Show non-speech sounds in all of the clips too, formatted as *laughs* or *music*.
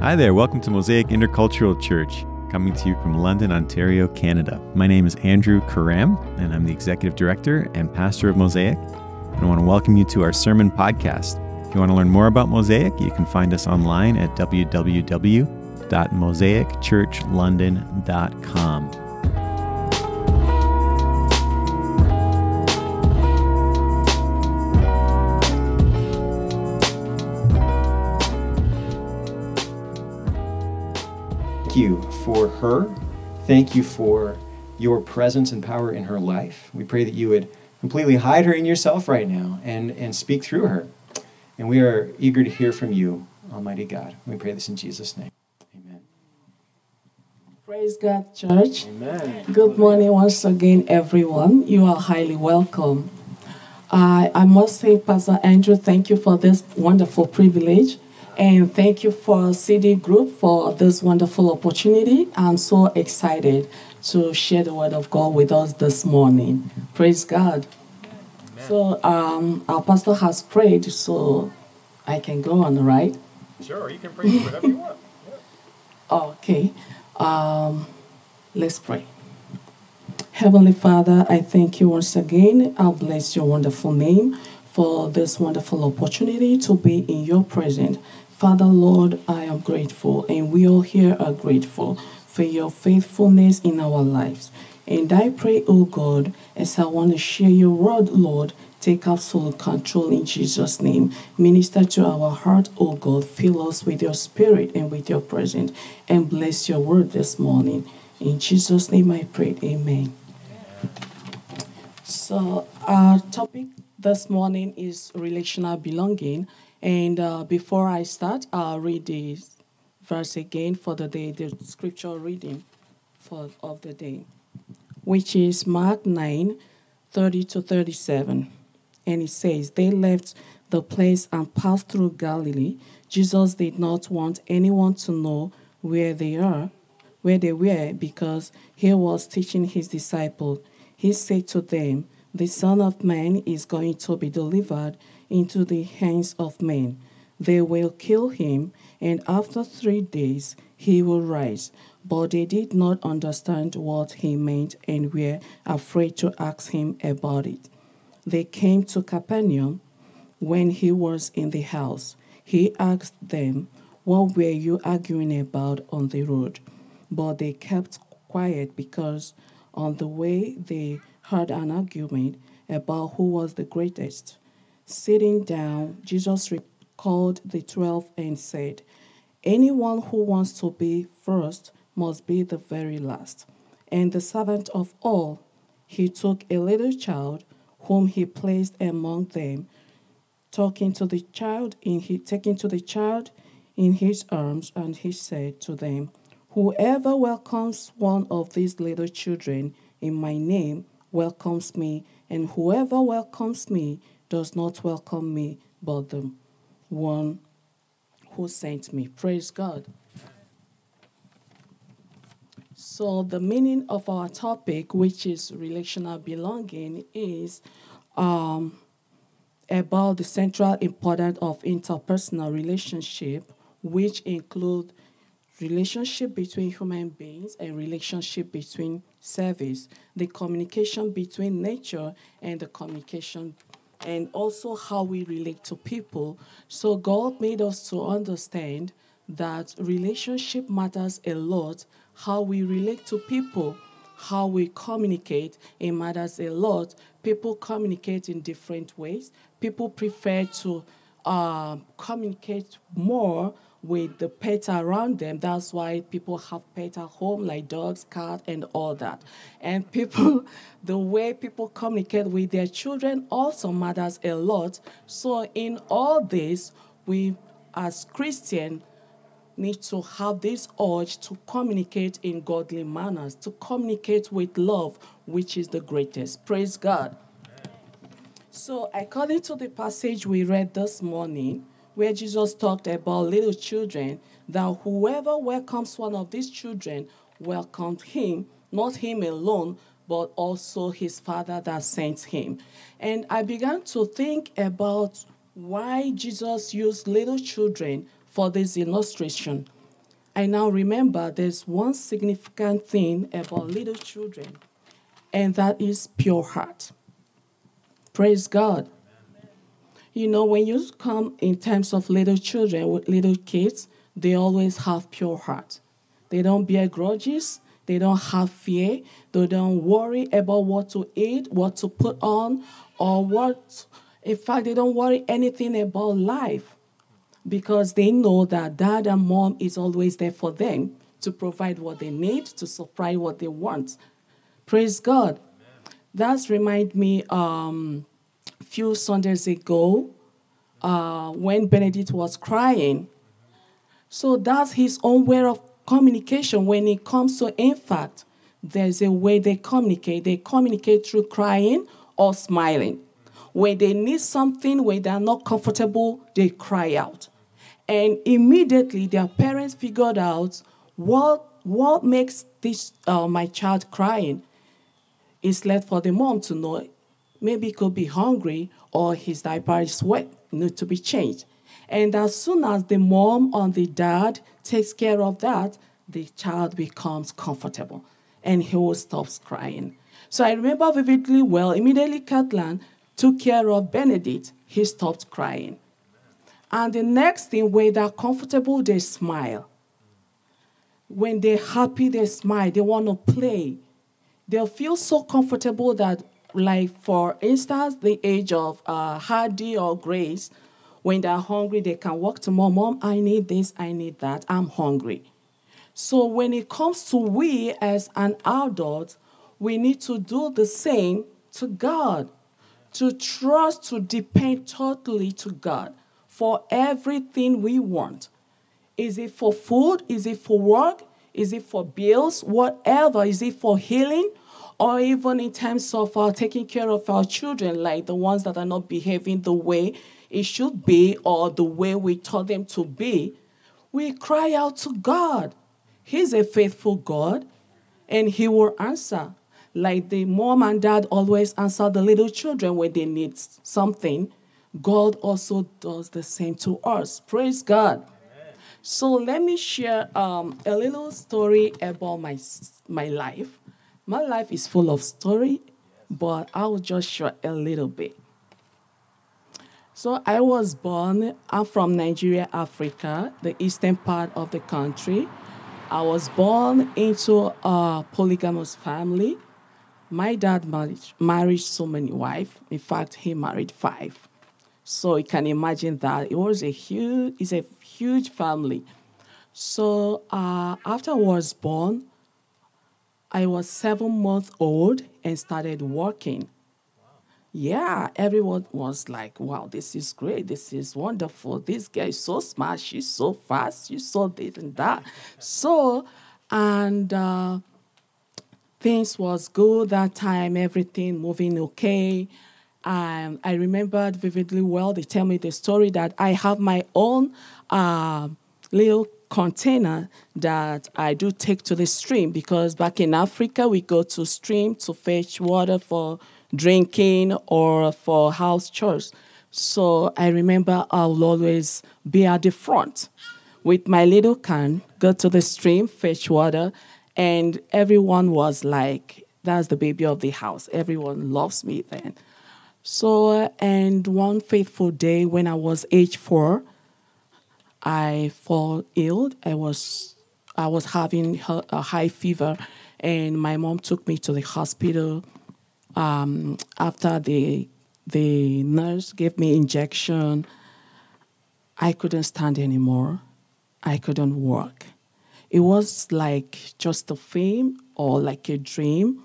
Hi there, welcome to Mosaic Intercultural Church, coming to you from London, Ontario, Canada. My name is Andrew Karam, and I'm the Executive Director and Pastor of Mosaic. And I want to welcome you to our sermon podcast. If you want to learn more about Mosaic, you can find us online at www.mosaicchurchlondon.com. you for her. Thank you for your presence and power in her life. We pray that you would completely hide her in yourself right now and, and speak through her. And we are eager to hear from you, Almighty God. We pray this in Jesus' name. Amen. Praise God, church. Amen. Good morning once again, everyone. You are highly welcome. I, I must say, Pastor Andrew, thank you for this wonderful privilege and thank you for CD Group for this wonderful opportunity. I'm so excited to share the word of God with us this morning. Praise God. Amen. So um, our pastor has prayed, so I can go on, right? Sure, you can pray whatever you want. Yeah. *laughs* Okay. Um, let's pray. Heavenly Father, I thank you once again. I bless your wonderful name for this wonderful opportunity to be in your presence. Father, Lord, I am grateful, and we all here are grateful for your faithfulness in our lives. And I pray, O God, as I want to share your word, Lord, take absolute control in Jesus' name. Minister to our heart, O God. Fill us with your spirit and with your presence, and bless your word this morning. In Jesus' name I pray. Amen. So, our topic this morning is relational belonging. And uh, before I start, I'll read the verse again for the day, the scripture reading for, of the day, which is Mark 9 30 to 37. And it says, They left the place and passed through Galilee. Jesus did not want anyone to know where they are, where they were, because he was teaching his disciples. He said to them, The Son of Man is going to be delivered into the hands of men. They will kill him, and after three days he will rise. But they did not understand what he meant and were afraid to ask him about it. They came to Capernaum when he was in the house. He asked them, What were you arguing about on the road? But they kept quiet because on the way they heard an argument about who was the greatest. Sitting down, Jesus called the twelve and said, Anyone who wants to be first must be the very last, and the servant of all. He took a little child whom he placed among them, talking to the child in he taking to the child in his arms, and he said to them, Whoever welcomes one of these little children in my name welcomes me, and whoever welcomes me does not welcome me, but the one who sent me. Praise God. So, the meaning of our topic, which is relational belonging, is um, about the central importance of interpersonal relationship, which include relationship between human beings and relationship between service, the communication between nature and the communication and also how we relate to people. So God made us to understand that relationship matters a lot. How we relate to people, how we communicate, it matters a lot. People communicate in different ways. People prefer to uh, communicate more with the pets around them. That's why people have pets at home, like dogs, cats, and all that. And people, *laughs* the way people communicate with their children also matters a lot. So, in all this, we as Christian need to have this urge to communicate in godly manners, to communicate with love, which is the greatest. Praise God. So, according to the passage we read this morning, where Jesus talked about little children, that whoever welcomes one of these children welcomed him, not him alone, but also his father that sent him. And I began to think about why Jesus used little children for this illustration. I now remember there's one significant thing about little children, and that is pure heart. Praise God. You know, when you come in terms of little children with little kids, they always have pure heart. They don't bear grudges. They don't have fear. They don't worry about what to eat, what to put on, or what. In fact, they don't worry anything about life because they know that dad and mom is always there for them to provide what they need, to supply what they want. Praise God. That's remind me um, few Sundays ago uh, when Benedict was crying. So that's his own way of communication when it comes to infant. There's a way they communicate. They communicate through crying or smiling. When they need something, when they're not comfortable, they cry out. And immediately their parents figured out what, what makes this uh, my child crying. It's left for the mom to know. Maybe could be hungry or his diaper is wet, need to be changed. And as soon as the mom or the dad takes care of that, the child becomes comfortable and he will stop crying. So I remember vividly well, immediately Catalan took care of Benedict, he stopped crying. And the next thing, when they're comfortable, they smile. When they're happy, they smile. They want to play. They'll feel so comfortable that, like, for instance, the age of uh, Hardy or Grace, when they're hungry, they can walk to mom, Mom, I need this, I need that, I'm hungry. So when it comes to we as an adult, we need to do the same to God, to trust, to depend totally to God for everything we want. Is it for food? Is it for work? Is it for bills? Whatever. Is it for healing? Or even in terms of uh, taking care of our children, like the ones that are not behaving the way it should be or the way we taught them to be, we cry out to God. He's a faithful God and He will answer. Like the mom and dad always answer the little children when they need something, God also does the same to us. Praise God. So let me share um, a little story about my, my life. My life is full of story, but I'll just share a little bit. So I was born, I'm from Nigeria, Africa, the eastern part of the country. I was born into a polygamous family. My dad married, married so many wives. In fact, he married five. So you can imagine that it was a huge, it's a huge family. So uh, after I was born, I was seven months old and started working. Yeah, everyone was like, wow, this is great. This is wonderful. This guy is so smart. She's so fast. She's so this and that. So, and uh, things was good that time, everything moving okay. Um, I remembered vividly well. They tell me the story that I have my own uh, little container that I do take to the stream because back in Africa we go to stream to fetch water for drinking or for house chores. So I remember I'll always be at the front with my little can, go to the stream, fetch water, and everyone was like, "That's the baby of the house." Everyone loves me then. So, and one faithful day when I was age four, I fall ill. I was I was having a high fever, and my mom took me to the hospital. Um, after the the nurse gave me injection, I couldn't stand anymore. I couldn't work. It was like just a film or like a dream.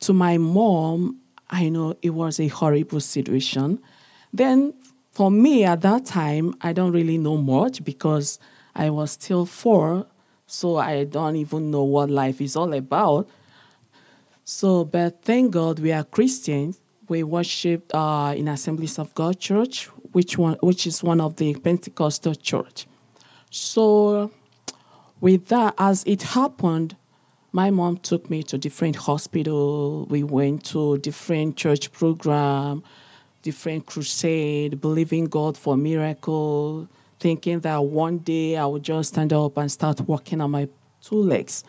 To my mom, I know it was a horrible situation. Then, for me at that time, I don't really know much because I was still four, so I don't even know what life is all about. So, but thank God we are Christians. We worship uh, in Assemblies of God Church, which one, which is one of the Pentecostal church. So, with that, as it happened, my mom took me to different hospital. We went to different church program, different crusade, believing God for miracle, thinking that one day I would just stand up and start walking on my two legs.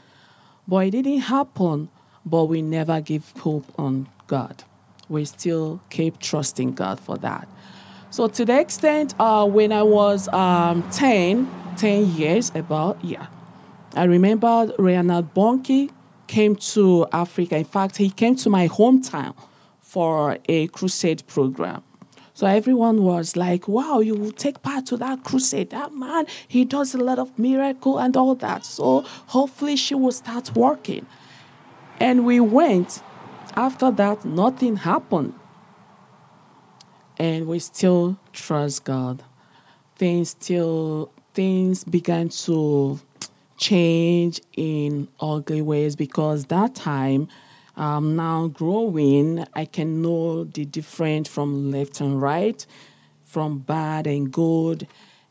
But it didn't happen. But we never give hope on God. We still keep trusting God for that. So to the extent, uh, when I was um, 10, 10 years about, yeah, I remember Reinhard Bonnke came to Africa. In fact, he came to my hometown for a crusade program. So everyone was like, wow, you will take part to that crusade. That man, he does a lot of miracle and all that. So hopefully she will start working. And we went. After that, nothing happened. And we still trust God. Things still things began to change in ugly ways because that time um, now growing, I can know the difference from left and right, from bad and good.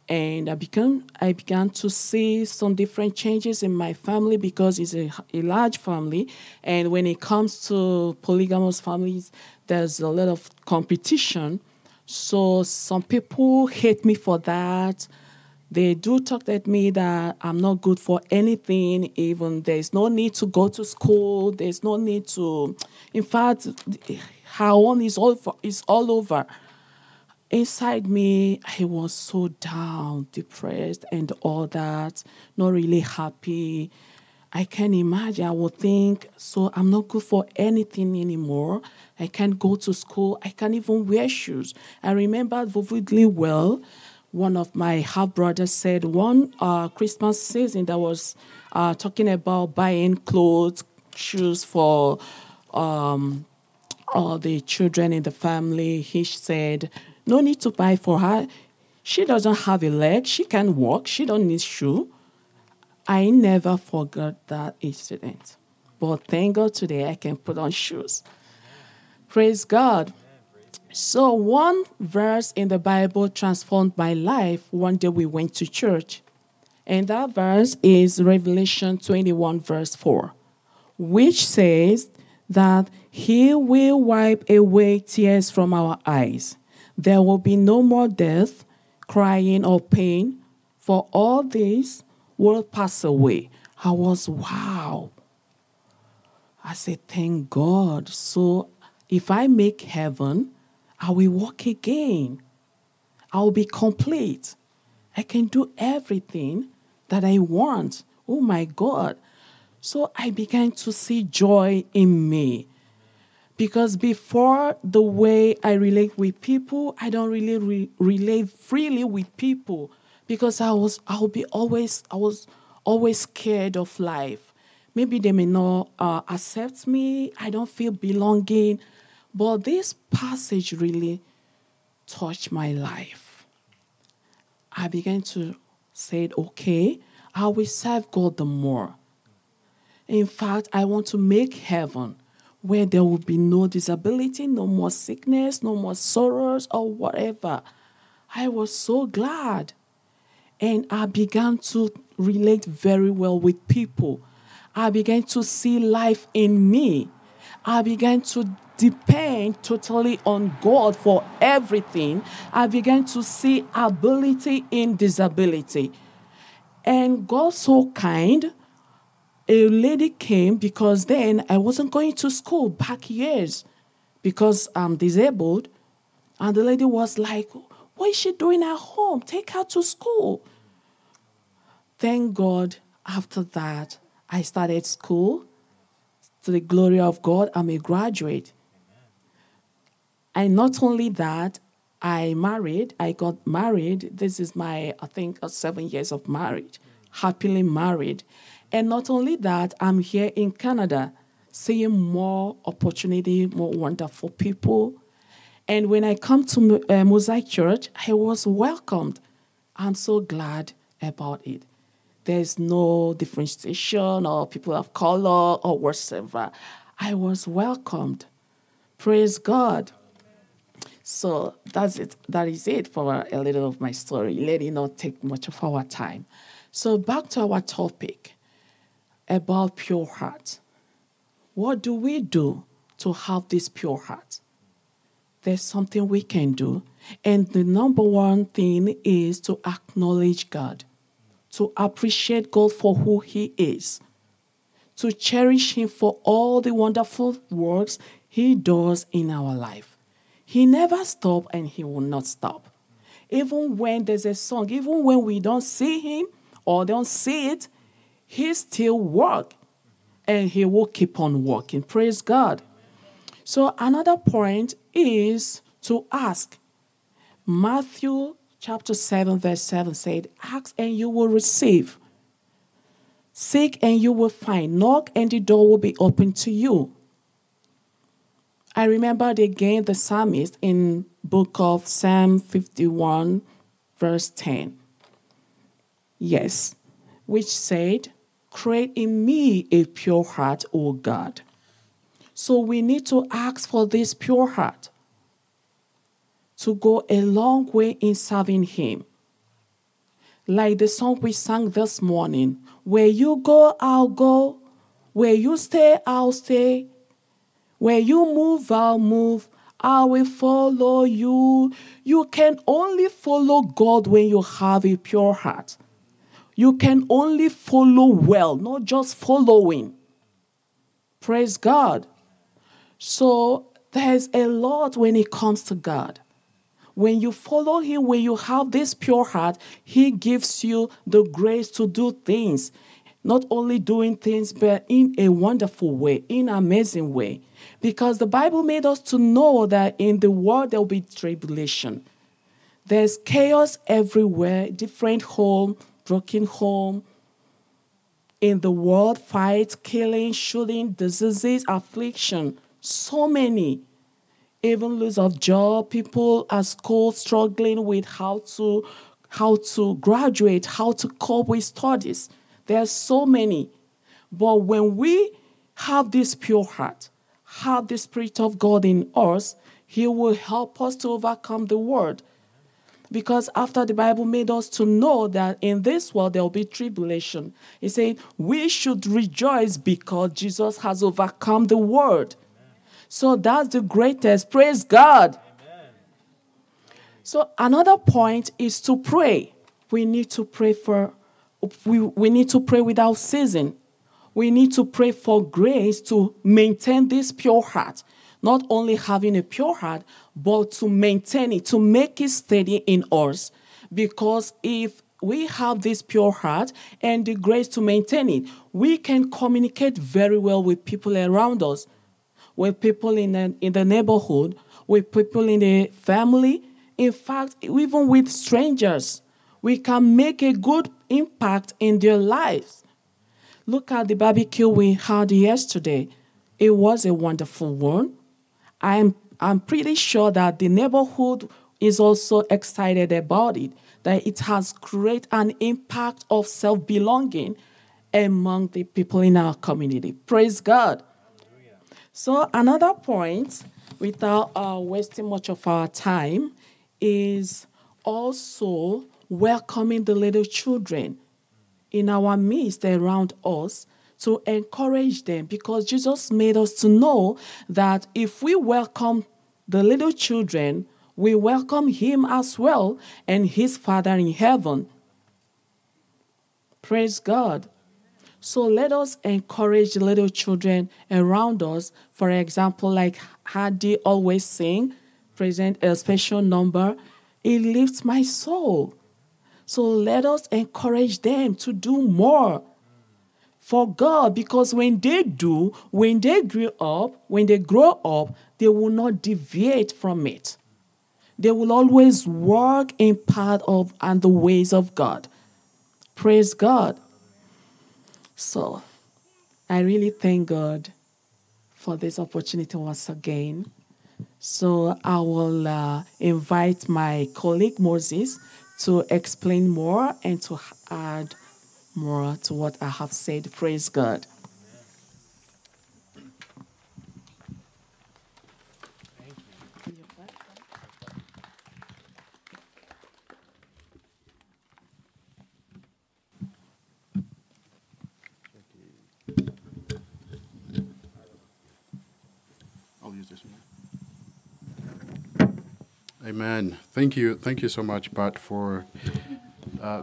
And I began, I began to see some different changes in my family because it's a, a large family. And when it comes to polygamous families, there's a lot of competition. So some people hate me for that. They do talk at me that I'm not good for anything, even there's no need to go to school, there's no need to, in fact, her own is all, for, is all over. Inside me, I was so down, depressed, and all that, not really happy. I can imagine, I would think, so I'm not good for anything anymore. I can't go to school. I can't even wear shoes. I remember vividly well one of my half brothers said one uh, Christmas season that was uh, talking about buying clothes, shoes for um, all the children in the family. He said, "No need to buy for her. She doesn't have a leg. She can walk. She don't need shoe." I never forgot that incident, but thank God today I can put on shoes. Praise God. So, one verse in the Bible transformed my life. One day we went to church, and that verse is Revelation 21, verse 4, which says that He will wipe away tears from our eyes. There will be no more death, crying, or pain, for all this will pass away. I was, wow. I said, thank God. So, if I make heaven, I will walk again. I will be complete. I can do everything that I want. Oh my God. So I began to see joy in me. Because before the way I relate with people, I don't really re- relate freely with people because I was I will be always I was always scared of life. Maybe they may not uh, accept me. I don't feel belonging. But this passage really touched my life. I began to say, okay, I will serve God the more. In fact, I want to make heaven where there will be no disability, no more sickness, no more sorrows, or whatever. I was so glad. And I began to relate very well with people. I began to see life in me. I began to depend totally on God for everything, I began to see ability in disability. And God so kind, a lady came because then I wasn't going to school back years because I'm disabled. And the lady was like, What is she doing at home? Take her to school. Thank God, after that, I started school. To the glory of God, I'm a graduate. And not only that, I married, I got married. This is my, I think, uh, seven years of marriage, happily married. And not only that, I'm here in Canada seeing more opportunity, more wonderful people. And when I come to uh, Mosaic Church, I was welcomed. I'm so glad about it. There's no differentiation or people of color or whatsoever. I was welcomed. Praise God. So that's it. That is it for a little of my story. Let it not take much of our time. So back to our topic about pure heart. What do we do to have this pure heart? there's something we can do. And the number one thing is to acknowledge God, to appreciate God for who He is, to cherish Him for all the wonderful works He does in our life. He never stops and He will not stop. Even when there's a song, even when we don't see Him or don't see it, He still work and He will keep on working. Praise God. So, another point is to ask. Matthew chapter 7, verse 7 said, Ask and you will receive. Seek and you will find. Knock and the door will be open to you. I remembered again the psalmist in book of Psalm 51, verse 10. Yes, which said, Create in me a pure heart, O God. So we need to ask for this pure heart to go a long way in serving Him. Like the song we sang this morning Where you go, I'll go. Where you stay, I'll stay. Where you move, I'll move. I will follow you. You can only follow God when you have a pure heart. You can only follow well, not just following. Praise God. So there's a lot when it comes to God. When you follow Him, when you have this pure heart, He gives you the grace to do things. Not only doing things, but in a wonderful way, in amazing way. Because the Bible made us to know that in the world there will be tribulation. There's chaos everywhere, different home, broken home. In the world, fights, killing, shooting, diseases, affliction. So many even lose of job, people at school struggling with how to how to graduate, how to cope with studies. There are so many. But when we have this pure heart, have the Spirit of God in us, He will help us to overcome the world. Because after the Bible made us to know that in this world there will be tribulation, He said, we should rejoice because Jesus has overcome the world. So that's the greatest. Praise God. Amen. So another point is to pray. We need to pray for we, we need to pray without ceasing. We need to pray for grace to maintain this pure heart. Not only having a pure heart, but to maintain it, to make it steady in us. Because if we have this pure heart and the grace to maintain it, we can communicate very well with people around us with people in the, in the neighborhood, with people in the family, in fact, even with strangers. We can make a good impact in their lives. Look at the barbecue we had yesterday. It was a wonderful one. I'm, I'm pretty sure that the neighborhood is also excited about it, that it has created an impact of self belonging among the people in our community. Praise God. So, another point, without uh, wasting much of our time, is also welcoming the little children in our midst around us to encourage them because Jesus made us to know that if we welcome the little children, we welcome Him as well and His Father in heaven. Praise God. So let us encourage the little children around us. For example, like Hadi always sing, present a special number, it lifts my soul. So let us encourage them to do more for God because when they do, when they grow up, when they grow up, they will not deviate from it. They will always work in part of and the ways of God. Praise God. So I really thank God for this opportunity once again. So I will uh, invite my colleague Moses to explain more and to add more to what I have said. Praise God. Thank you. Thank you so much, Pat, for uh,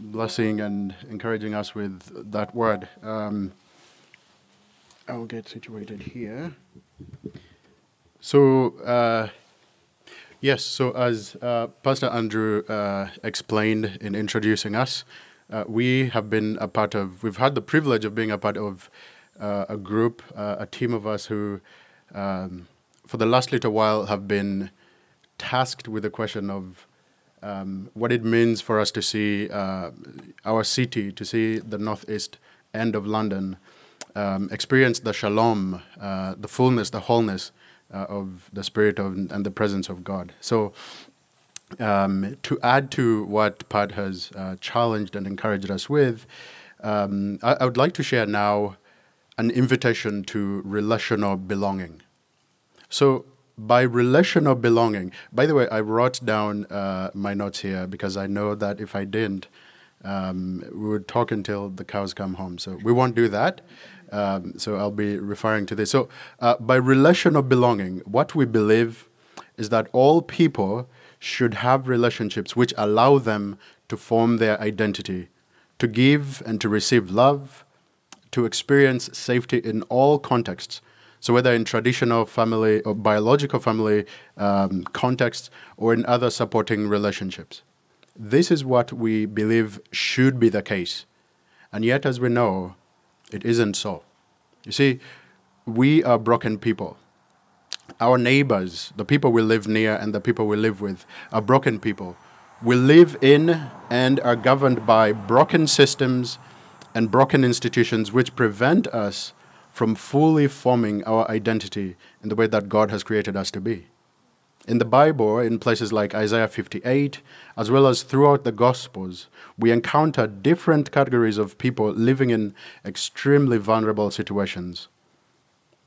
blessing and encouraging us with that word. Um, I'll get situated here. So, uh, yes, so as uh, Pastor Andrew uh, explained in introducing us, uh, we have been a part of, we've had the privilege of being a part of uh, a group, a team of us who, um, for the last little while, have been tasked with the question of um, what it means for us to see uh, our city, to see the northeast end of London, um, experience the shalom, uh, the fullness, the wholeness uh, of the Spirit of, and the presence of God. So, um, to add to what Pat has uh, challenged and encouraged us with, um, I, I would like to share now an invitation to relational belonging. So, by relational belonging, by the way, I wrote down uh, my notes here because I know that if I didn't, um, we would talk until the cows come home. So, we won't do that. Um, so, I'll be referring to this. So, uh, by relational belonging, what we believe is that all people should have relationships which allow them to form their identity, to give and to receive love, to experience safety in all contexts. So, whether in traditional family or biological family um, contexts or in other supporting relationships. This is what we believe should be the case. And yet, as we know, it isn't so. You see, we are broken people. Our neighbors, the people we live near and the people we live with, are broken people. We live in and are governed by broken systems and broken institutions which prevent us from fully forming our identity in the way that God has created us to be. In the Bible, in places like Isaiah 58, as well as throughout the Gospels, we encounter different categories of people living in extremely vulnerable situations.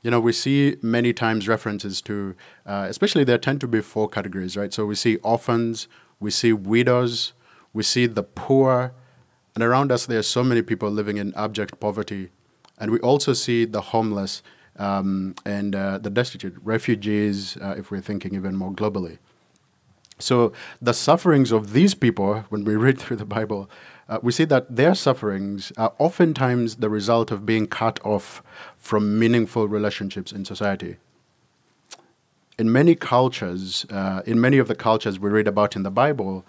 You know, we see many times references to, uh, especially there tend to be four categories, right? So we see orphans, we see widows, we see the poor, and around us, there are so many people living in abject poverty. And we also see the homeless um, and uh, the destitute, refugees, uh, if we're thinking even more globally. So the sufferings of these people, when we *laughs* read through the Bible, uh, we see that their sufferings are oftentimes the result of being cut off from meaningful relationships in society. In many cultures, uh, in many of the cultures we read about in the Bible,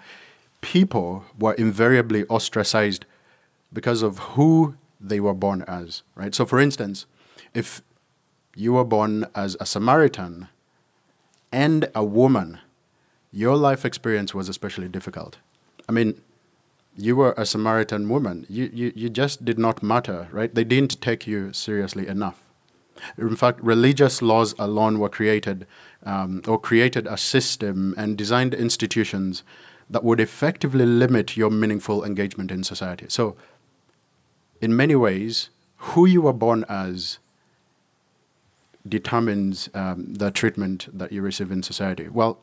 people were invariably ostracized because of who they were born as, right? So, for instance, if you were born as a Samaritan and a woman, your life experience was especially difficult. I mean, you were a Samaritan woman. You, you, you just did not matter, right? They didn't take you seriously enough. In fact, religious laws alone were created um, or created a system and designed institutions that would effectively limit your meaningful engagement in society. So, in many ways, who you were born as determines um, the treatment that you receive in society. Well,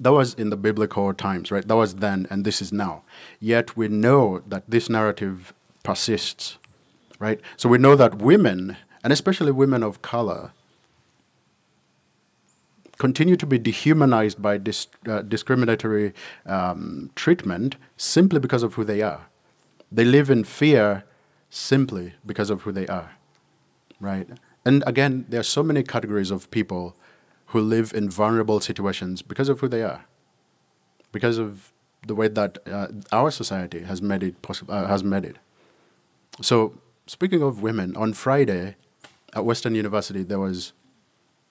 that was in the biblical times, right? That was then, and this is now. Yet we know that this narrative persists, right? So we know that women, and especially women of color, continue to be dehumanized by dis- uh, discriminatory um, treatment simply because of who they are. They live in fear simply because of who they are, right? And again, there are so many categories of people who live in vulnerable situations because of who they are, because of the way that uh, our society has made it possible, uh, has made it. So, speaking of women, on Friday at Western University, there was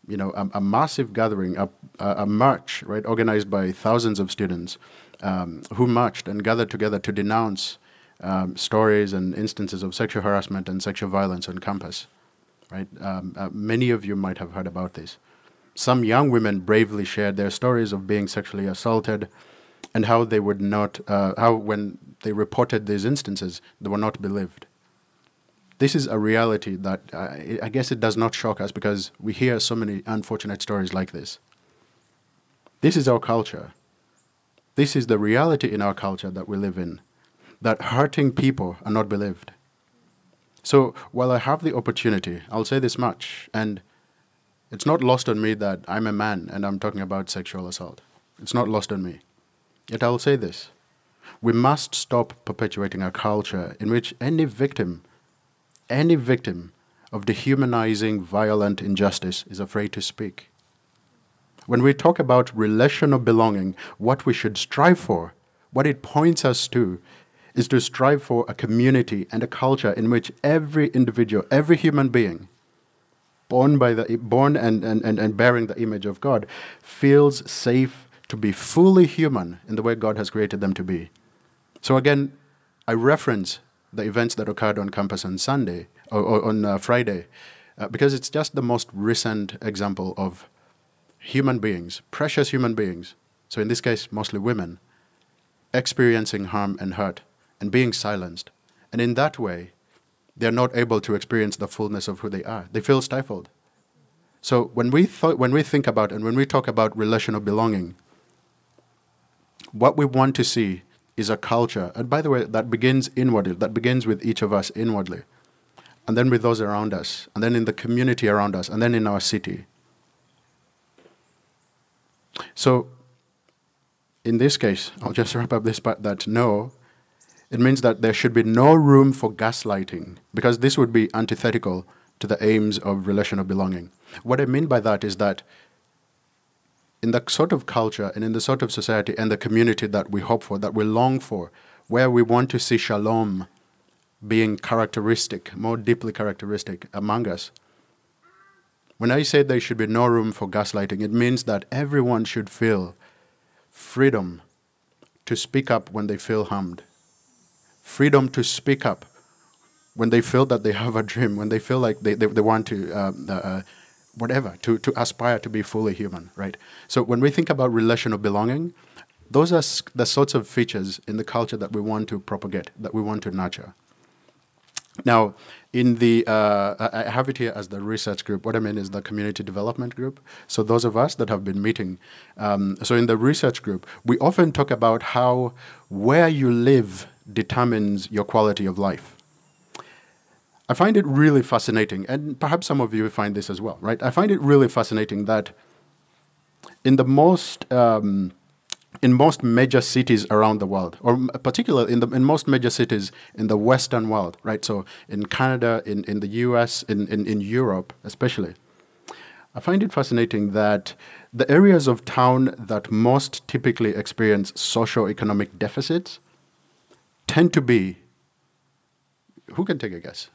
you know, a, a massive gathering, a, a, march, right, organized by thousands of students um, who marched and gathered together to denounce um, stories and instances of sexual harassment and sexual violence on campus, right? Um, uh, many of you might have heard about this. Some young women bravely shared their stories of being sexually assaulted and how they would not, uh, how when they reported these instances, they were not believed this is a reality that uh, I guess it does not shock us because we hear so many unfortunate stories like this. This is our culture. This is the reality in our culture that we live in, that hurting people are not believed. So while I have the opportunity, I'll say this much, and It's not lost on me that I'm a man and I'm talking about sexual assault. It's not lost on me. Yet I'll say this we must stop perpetuating a culture in which any victim, any victim of dehumanizing violent injustice is afraid to speak. When we talk about relational belonging, what we should strive for, what it points us to, is to strive for a community and a culture in which every individual, every human being, born, by the, born and, and, and, and bearing the image of God, feels safe to be fully human in the way God has created them to be. So again, I reference the events that occurred on campus on Sunday or, or on uh, Friday uh, because it's just the most recent example of human beings, precious human beings, so in this case, mostly women, experiencing harm and hurt and being silenced. And in that way, they're not able to experience the fullness of who they are. They feel stifled. So when we, th- when we think about and when we talk about relational belonging, what we want to see is a culture, and by the way, that begins inwardly, that begins with each of us inwardly, and then with those around us, and then in the community around us, and then in our city. So, in this case, I'll just wrap up this part that no, it means that there should be no room for gaslighting, because this would be antithetical to the aims of relational belonging. What I mean by that is that in the sort of culture and in the sort of society and the community that we hope for, that we long for, where we want to see shalom being characteristic, more deeply characteristic among us. When I say there should be no room for gaslighting, it means that everyone should feel freedom to speak up when they feel harmed, freedom to speak up when they feel that they have a dream, when they feel like they, they, they want to. Um, uh, whatever, to, to aspire to be fully human, right? So when we think about relational belonging, those are the sorts of features in the culture that we want to propagate, that we want to nurture. Now, in the, uh, I have it here as the research group. What I mean is the community development group. So those of us that have been meeting, um, so in the research group, we often talk about how where you live determines your quality of life. I find it really fascinating, and perhaps some of you find this as well, right? I find it really fascinating that in the most um, in most major cities around the world, or particularly in the in most major cities in the Western world, right? So in Canada, in, in the U.S., in, in, in Europe, especially, I find it fascinating that the areas of town that most typically experience socio-economic deficits tend to be. Who can take a guess?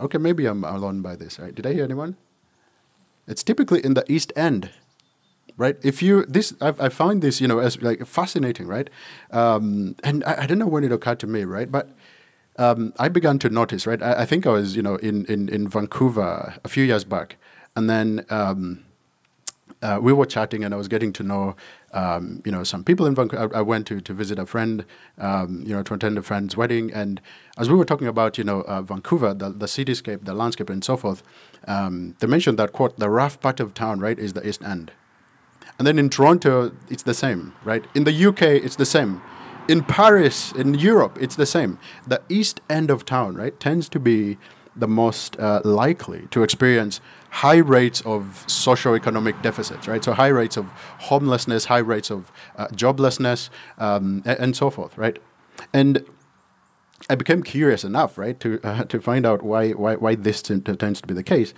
Okay, maybe I'm alone by this, right? Did I hear anyone? It's typically in the East End, right? If you this, I've, I found this, you know, as like fascinating, right? Um, and I, I don't know when it occurred to me, right? But um, I began to notice, right? I, I, think I was, you know, in, in, in Vancouver a few years back, and then um, uh, we were chatting, and I was getting to know um, you know, some people in Vancouver. I, I went to, to visit a friend, um, you know, to attend a friend's wedding. And as we were talking about, you know, uh, Vancouver, the, the cityscape, the landscape, and so forth, um, they mentioned that, quote, the rough part of town, right, is the East End. And then in Toronto, it's the same, right? In the UK, it's the same. In Paris, in Europe, it's the same. The East End of town, right, tends to be the most uh, likely to experience high rates of socioeconomic deficits, right? So high rates of homelessness, high rates of uh, joblessness, um, and, and, so forth, right? And I became curious enough, right, to uh, *laughs* to find out why why, why this t- tends to be the case,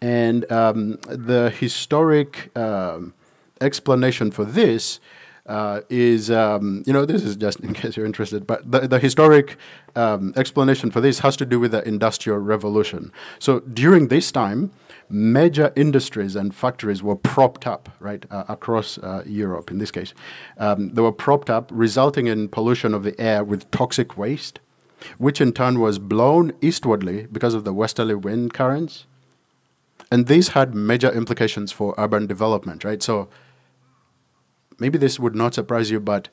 and um, the historic um, explanation for this uh, is, um, you know, this is just in *laughs* case you're interested, but the, the historic um, explanation for this has to do with the Industrial Revolution. So during this time, major industries and factories were propped up, right, uh, across uh, Europe in this case. Um, they were propped up, resulting in pollution of the air with toxic waste, which in turn was blown eastwardly because of the westerly wind currents. And these had major implications for urban development, right? So maybe this would not surprise you, but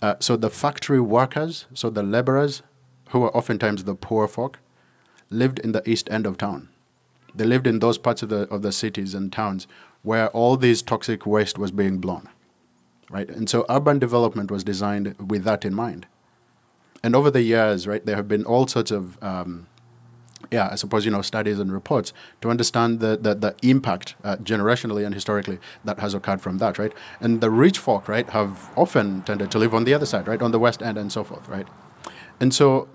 uh, so the factory workers, so the laborers, who were oftentimes the poor folk, lived in the east end of town. They lived in those parts of the, of the cities and towns where all this toxic waste was being blown. Right? And so urban development was designed with that in mind. And over the years, right, there have been all sorts of um, yeah, I suppose, you know, studies and reports to understand the, the, the impact uh, generationally and historically that has occurred from that, right? And the rich folk, right, have often tended to live on the other side, right, on the West End and so forth, right? And so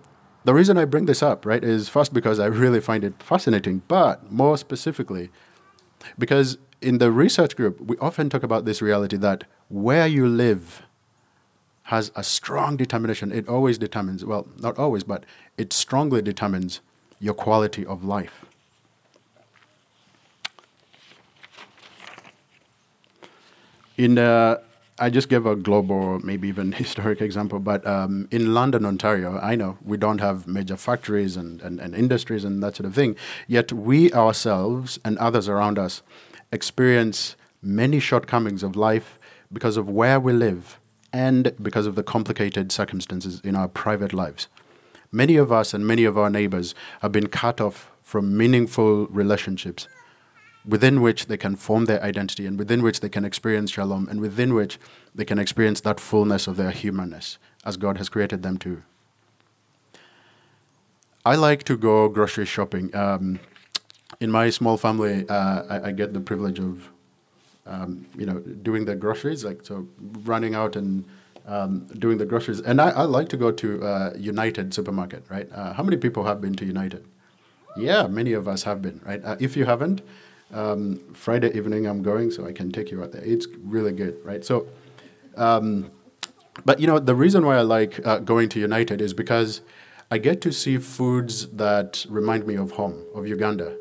the reason I bring this up, right, is first because I really find it fascinating, but more specifically, because in the research group, we often talk about this reality that where you live has a strong determination. It always determines, well, not always, but it strongly determines your quality of life. In uh, I just gave a global, maybe even *laughs* historic example, but um, in London, Ontario, I know we don't have major factories and, and, and industries and that sort of thing. Yet we ourselves and others around us experience many shortcomings of life because of where we live and because of the complicated circumstances in our private lives. Many of us and many of our neighbors have been cut off from meaningful relationships within which they can form their identity and within which they can experience shalom and within which they can experience that fullness of their humanness as God has created them to. I like to go grocery shopping. Um, in my small family, uh, I, I, get the privilege of, um, you know, doing the groceries, like so, running out and um, doing the groceries. And I, I like to go to uh, United supermarket, right? Uh, how many people have been to United? Yeah, many of us have been, right? Uh, if you haven't, um, Friday evening I'm going, so I can take you out there. It's really good, right? So, um, but you know, the reason why I like uh, going to United is because I get to see foods that remind me of home, of Uganda.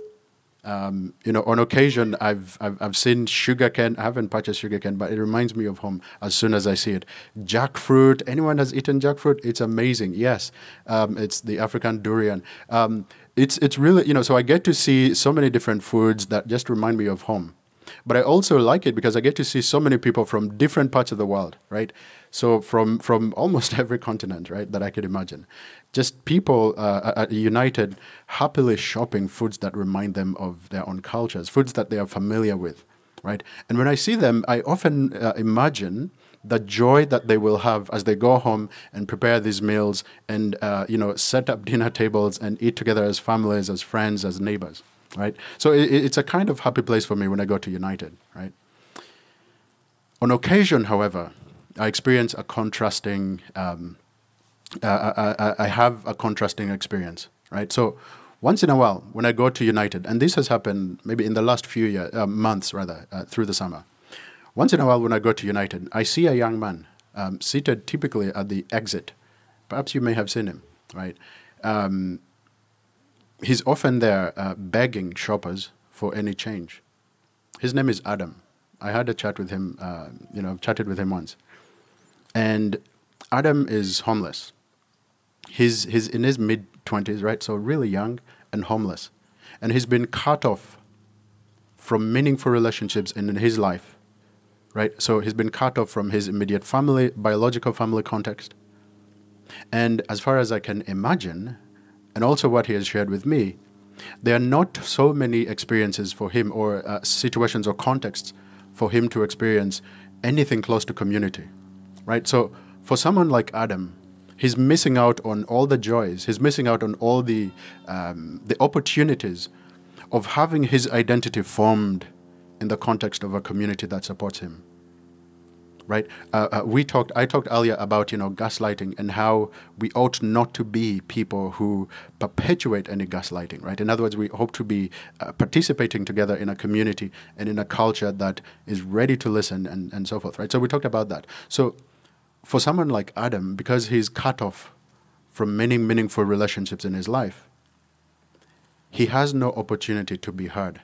Um, you know, on occasion, I've, I've, I've seen sugarcane. I haven't purchased sugarcane, but it reminds me of home as soon as I see it. Jackfruit. Anyone has eaten jackfruit? It's amazing. Yes, um, it's the African durian. Um, it's it's really you know so I get to see so many different foods that just remind me of home. But I also like it because I get to see so many people from different parts of the world, right? So from from almost *laughs* every continent, right, that I could imagine. Just people uh, united, happily shopping foods that remind them of their own cultures, foods that they are familiar with, right? And when I see them, I often uh, imagine the joy that they will have as they go home and prepare these meals and uh, you know set up *laughs* dinner tables and eat together as families, as friends, as neighbors, right? So it, it's a kind of happy place for me when I go to United, right? On occasion, however, I experience a contrasting. Um, uh, I, I have a contrasting experience, right? So once in a while, when I go to United, and this has happened maybe in the last few year, uh, months rather, uh, through the summer, once in a while, when I go to United, I see a young man um, seated typically at the exit. Perhaps you may have seen him, right? Um, he's often there uh, begging shoppers for any change. His name is Adam. I had a chat with him, uh, you know, I've chatted with him once. And Adam is homeless. He's, he's in his mid 20s, right? So really young and homeless. And he's been cut off from meaningful relationships in his life right? So he's been cut off from his immediate family, biological family context. And as far as I can imagine, and also what he has shared with me, there are not so many experiences for him or uh, situations or contexts for him to experience anything close to community, right? So for someone like Adam, he's missing out on all the joys, he's missing out on all the, um, the opportunities of having his identity formed in the context of a community that supports him right? Uh, uh, we talked. I talked earlier about you know gaslighting and how we ought not to be people who perpetuate any gaslighting, right? In other words, we hope to be uh, participating together in a community and in a culture that is ready to listen and, and so forth, right? So we talked about that. So for someone like Adam, because he's cut off from many meaningful relationships in his life, he has no opportunity to be heard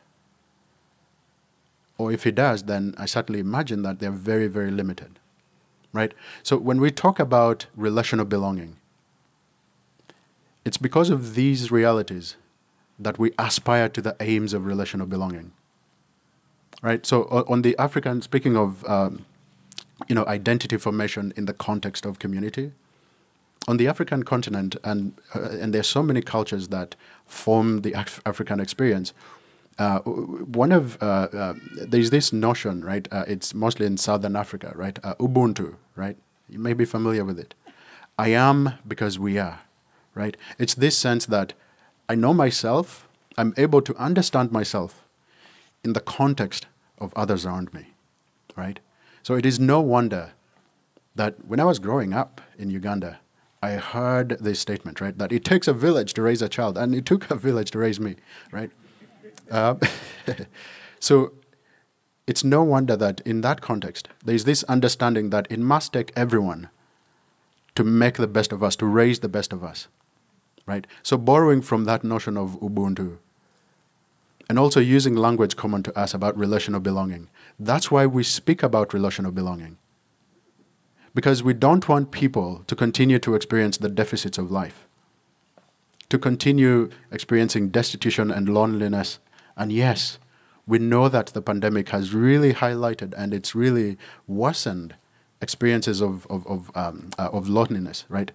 or if he does, then I certainly imagine that they're very, very limited. Right? So when we talk about relational belonging, it's because of these realities that we aspire to the aims of relational belonging. Right? So on the African, speaking of um, you know identity formation in the context of community, on the African continent, and uh, and there's so many cultures that form the Af- African experience uh, one of uh, uh, there's this notion, right? Uh, it's mostly in Southern Africa, right? Ubuntu, right? You may be familiar with it. I am because we are, right? It's this sense that I know myself, I'm able to understand myself in the context of others around me, right? So it is no wonder that when I was growing up in Uganda, I heard this statement, right? That it takes a village to raise a child, and it took a village to raise me, right? Uh, *laughs* so it's no wonder that in that context, there's this understanding that it must take everyone to make the best of us, to raise the best of us, right? So borrowing from that notion of Ubuntu, and also using language common to us about relational belonging. That's why we speak about relational belonging. Because we don't want people to continue to experience the deficits of life, to continue experiencing destitution and loneliness. And yes, we know that the pandemic has really highlighted and it's really worsened experiences of, of, of, um, uh, of loneliness, right?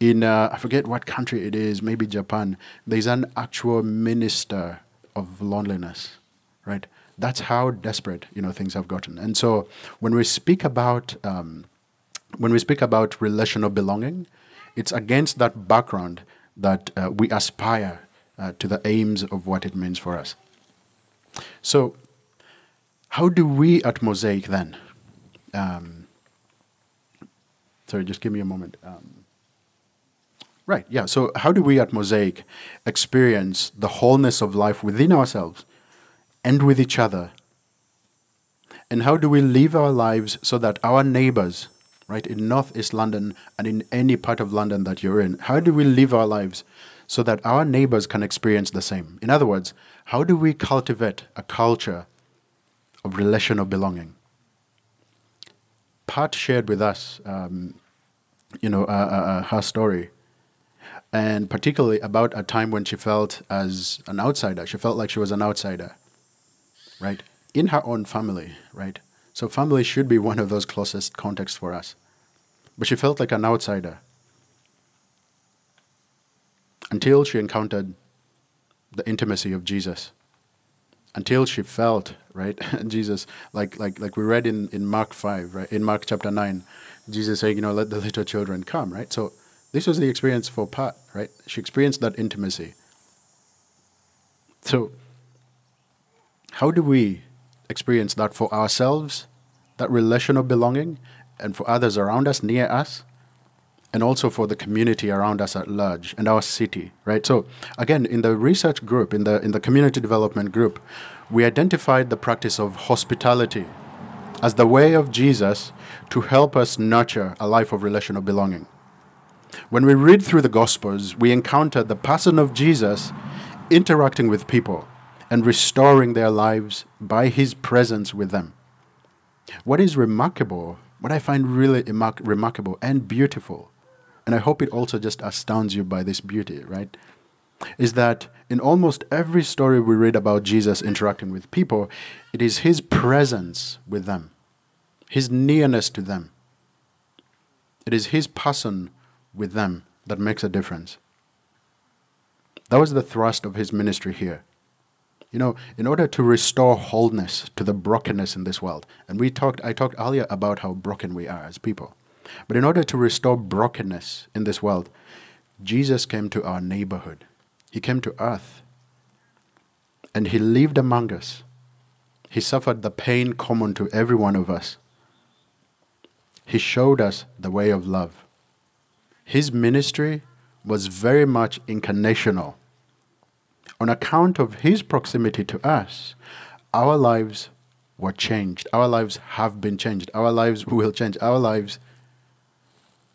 In, uh, I forget what country it is, maybe Japan, there's an actual minister of loneliness, right? That's how desperate, you know, things have gotten. And so when we speak about, um, when we speak about relational belonging, it's against that background that uh, we aspire uh, to the aims of what it means for us. So, how do we at Mosaic then? Um, sorry, just give me a moment. Um, right, yeah. So, how do we at Mosaic experience the wholeness of life within ourselves and with each other? And how do we live our lives so that our neighbors, right, in Northeast London and in any part of London that you're in, how do we live our lives so that our neighbors can experience the same? In other words, how do we cultivate a culture of relational belonging? Pat shared with us, um, you know, uh, uh, uh, her story, and particularly about a time when she felt as an outsider. She felt like she was an outsider, right, in her own family, right. So family should be one of those closest contexts for us, but she felt like an outsider until she encountered the intimacy of Jesus. Until she felt right *laughs* jesus like like like we read in in mark 5 right in mark chapter 9 jesus saying you know let the little children come right? So this was the experience for pat right? She experienced that intimacy. So how do we experience that for ourselves that relational belonging and for others around us near us and also for the community around us at large and our city, right? So again, in the research group, in the in the community development group, we identified the practice of hospitality as the way of Jesus to help us nurture a life of relational belonging. When we read through the Gospels, we encounter the person of Jesus interacting with people and restoring their lives by his presence with them. What is remarkable, what I find really remarkable and beautiful, and I hope it also just astounds you by this beauty, right? Is that in almost every story we read about Jesus interacting with people, it is his presence with them, his nearness to them. It is his person with them that makes a difference. That was the thrust of his ministry here. You know, in order to restore wholeness to the brokenness in this world, and we talked, I talked earlier about how broken we are as people. But in order to restore brokenness in this world, Jesus came to our neighborhood. He came to earth. And he lived among us. He suffered the pain common to every one of us. He showed us the way of love. His ministry was very much incarnational. On account of his proximity to us, our lives were changed. Our lives have been changed. Our lives will change. Our lives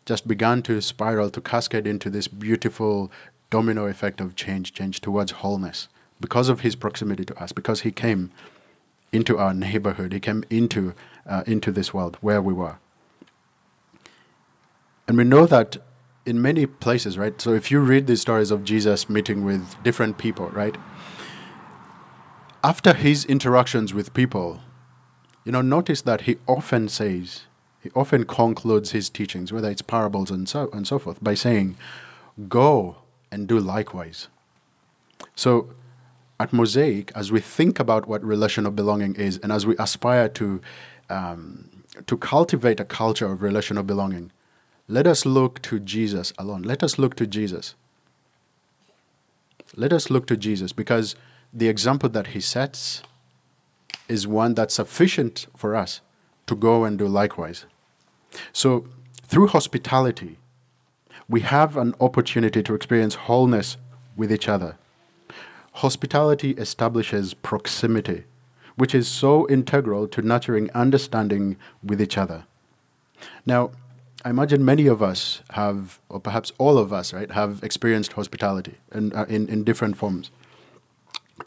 just began to spiral, to cascade into this beautiful domino effect of change, change towards wholeness because of his proximity to us, because he came into our neighborhood, he came into, uh, into this world where we were. And we know that in many places, right? So if you read these stories of Jesus meeting with different people, right? After his interactions with people, you know, notice that he often says, he often concludes his teachings, whether it's parables and so, and so forth, by saying, Go and do likewise. So, at Mosaic, as we think about what relational belonging is, and as we aspire to, um, to cultivate a culture of relational belonging, let us look to Jesus alone. Let us look to Jesus. let us look to Jesus because the example that he sets is one that's sufficient for us to go and do likewise. So, through hospitality, we have an opportunity to experience wholeness with each other. Hospitality establishes proximity, which is so integral to nurturing understanding with each other. Now, I imagine many of us have, or perhaps all of us, right, have experienced hospitality in, uh, in, in different forms.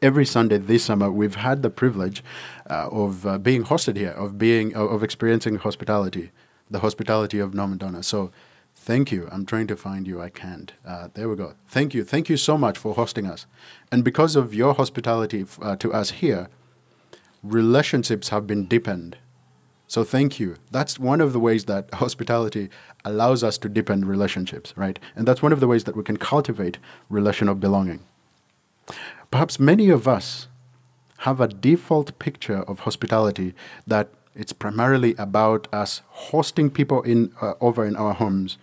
Every Sunday this summer, we've had the privilege uh, of uh, being hosted here, of being, of experiencing hospitality, the hospitality of Norman Donner. So, thank you. I'm trying to find you. I can't. Uh, there we go. Thank you. Thank you so much for hosting us. And because of your hospitality uh, to us here, relationships have been deepened so thank you. That's one of the ways that hospitality allows us to deepen relationships, right? And that's one of the ways that we can cultivate relational belonging. Perhaps many of us have a default picture of hospitality that it's primarily about us hosting people in uh, over in our homes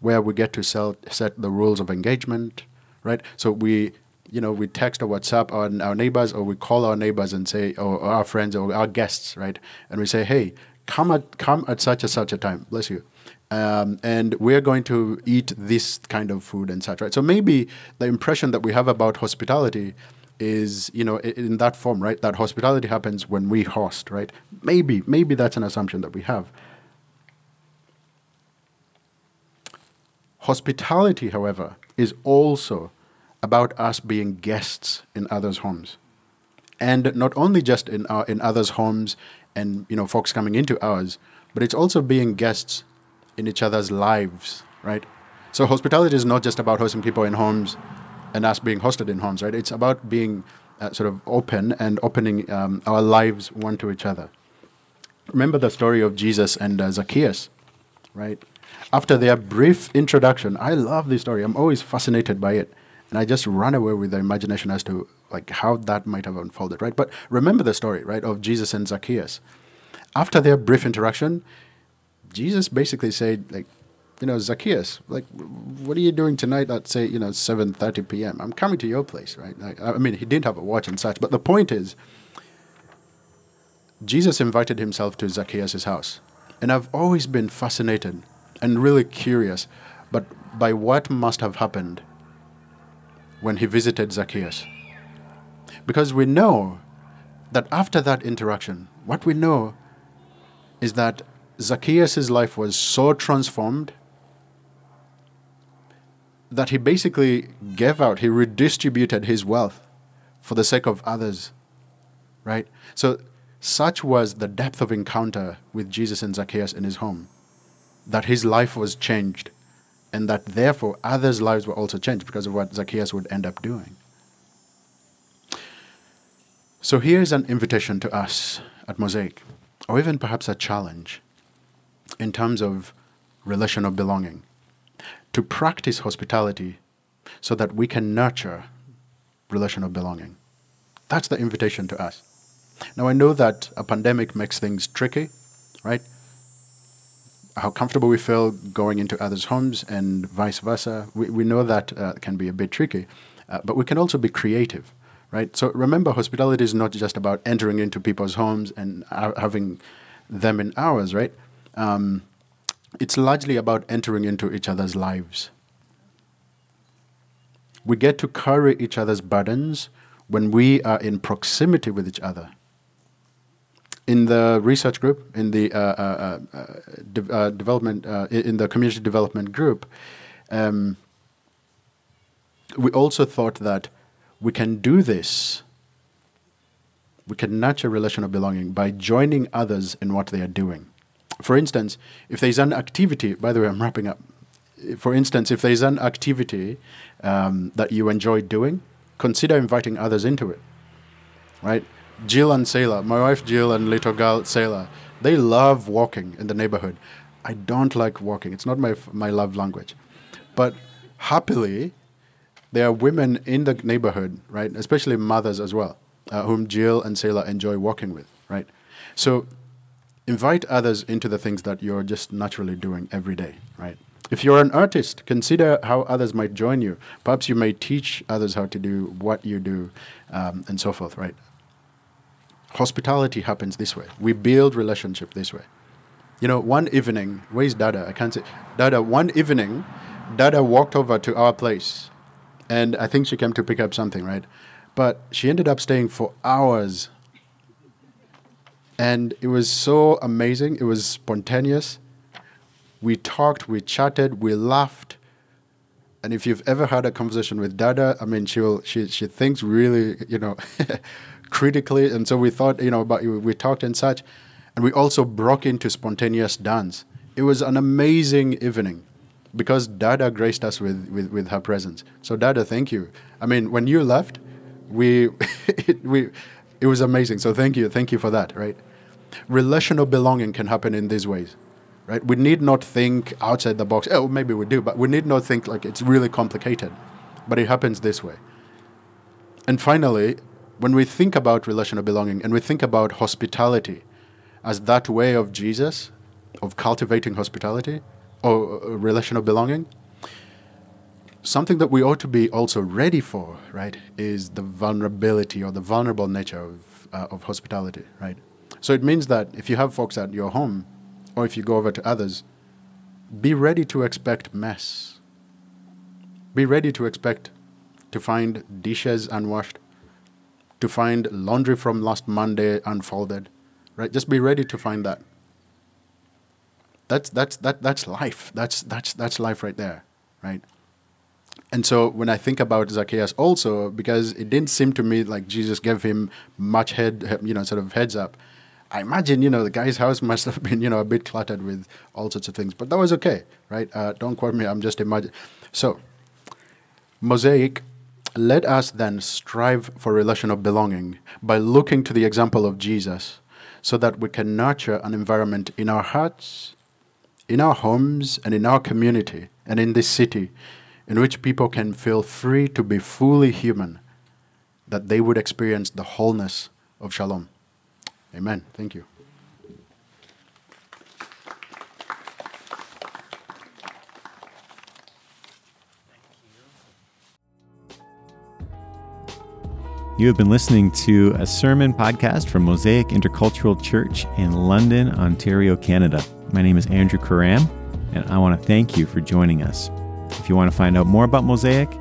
where we get to sell, set the rules of engagement, right? So we you know, we text or WhatsApp our, our neighbors or we call our neighbors and say, or, or our friends or our guests, right? And we say, hey, come at come at such and such a time. Bless you. Um, and we're going to eat this kind of food and such, right? So maybe the impression that we have about hospitality is, you know, in that form, right? That hospitality happens when we host, right? Maybe, maybe that's an assumption that we have. Hospitality, however, is also about us being guests in others' homes. And not only just in, our, in others' homes and you know folks coming into ours, but it's also being guests in each other's lives, right? So hospitality is not just about hosting people in homes and us being hosted in homes, right? It's about being uh, sort of open and opening um, our lives one to each other. Remember the story of Jesus and uh, Zacchaeus, right? After their brief introduction, I love this story. I'm always fascinated by it, and I just run away with the imagination as to like how that might have unfolded, right? But remember the story, right, of Jesus and Zacchaeus. After their brief interaction, Jesus basically said, like, you know, Zacchaeus, like, what are you doing tonight at say, you know, 7:30 p.m.? I'm coming to your place, right? I, I mean, he didn't have a watch and such, but the point is, Jesus invited himself to Zacchaeus' house, and I've always been fascinated and really curious, but by what must have happened when he visited Zacchaeus. Because we know that after that interaction, what we know is that Zacchaeus' life was so transformed that he basically gave out, he redistributed his wealth for the sake of others. Right? So, such was the depth of encounter with Jesus and Zacchaeus in his home that his life was changed, and that therefore others' lives were also changed because of what Zacchaeus would end up doing. So here's an invitation to us at Mosaic, or even perhaps a challenge in terms of relational belonging, to practice hospitality so that we can nurture relational belonging. That's the invitation to us. Now, I know that a pandemic makes things tricky, right? How comfortable we feel going into others' homes and vice versa. We, we know that uh, can be a bit tricky, uh, but we can also be creative right? So remember, hospitality is not just about entering into people's homes and having them in ours, right? Um, it's largely about entering into each other's lives. We get to carry each other's burdens when we are in proximity with each other. In the research group, in the uh, uh, uh, de- uh, development, uh, in the community development group, um, we also thought that we can do this. We can nurture relational belonging by joining others in what they are doing. For instance, if there's an activity, by the way, I'm wrapping up. For instance, if there's an activity um, that you enjoy doing, consider inviting others into it. Right? Jill and Sailor, my wife Jill and little girl Sailor, they love walking in the neighborhood. I don't like walking. It's not my my love language. But happily, there are women in the neighborhood, right, especially mothers as well, uh, whom Jill and Sailor enjoy walking with, right? So invite others into the things that you're just naturally doing every day, right? If you're an artist, consider how others might join you. Perhaps you may teach others how to do what you do, um, and so forth, right? Hospitality happens this way. We build relationship this way. You know, one evening, where's Dada? I can't say. Dada, one evening, Dada walked over to our place, and I think she came to pick up something, right? But she ended up staying for hours. And it was so amazing. It was spontaneous. We talked, we chatted, we laughed. And if you've ever had a conversation with Dada, I mean, she'll, she, she thinks really, you know, *laughs* critically. And so we thought, you know, about, we talked and such. And we also broke into spontaneous dance. It was an amazing evening because Dada graced us with, with, with her presence. So, Dada, thank you. I mean, when you left, we, *laughs* it, we, it was amazing. So, thank you. Thank you for that, right? Relational belonging can happen in these ways, right? We need not think outside the box. Oh, maybe we do, but we need not think like it's really complicated. But it happens this way. And finally, when we think about relational belonging and we think about hospitality as that way of Jesus, of cultivating hospitality, or uh, relational belonging, something that we ought to be also ready for, right, is the vulnerability or the vulnerable nature of, uh, of hospitality, right? So it means that if you have folks at your home, or if you go over to others, be ready to expect mess. Be ready to expect to find dishes unwashed, to find laundry from last Monday unfolded, right? Just be ready to find that. That's that's that that's life. That's that's that's life right there, right? And so when I think about Zacchaeus also, because it didn't seem to me like Jesus gave him much head, you know, sort of heads up. I imagine, you know, the guy's house *laughs* must have been, you know, a bit cluttered with all sorts of things, but that was okay, right? Uh, don't quote me. I'm just imagining. So, Mosaic let us then strive for relational belonging by looking to the example of Jesus so that we can nurture an environment in our hearts, in our homes, and in our community, and in this city in which people can feel free to be fully human, that they would experience the wholeness of shalom. Amen. Thank you. You have been listening to a sermon podcast from Mosaic Intercultural Church in London, Ontario, Canada. My name is Andrew Karam, and I want to thank you for joining us. If you want to find out more about Mosaic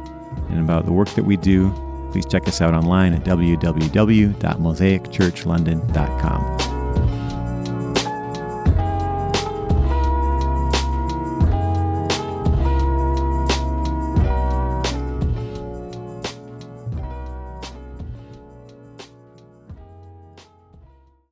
and about the work that we do, please check us out online at www.mosaicchurchlondon.com.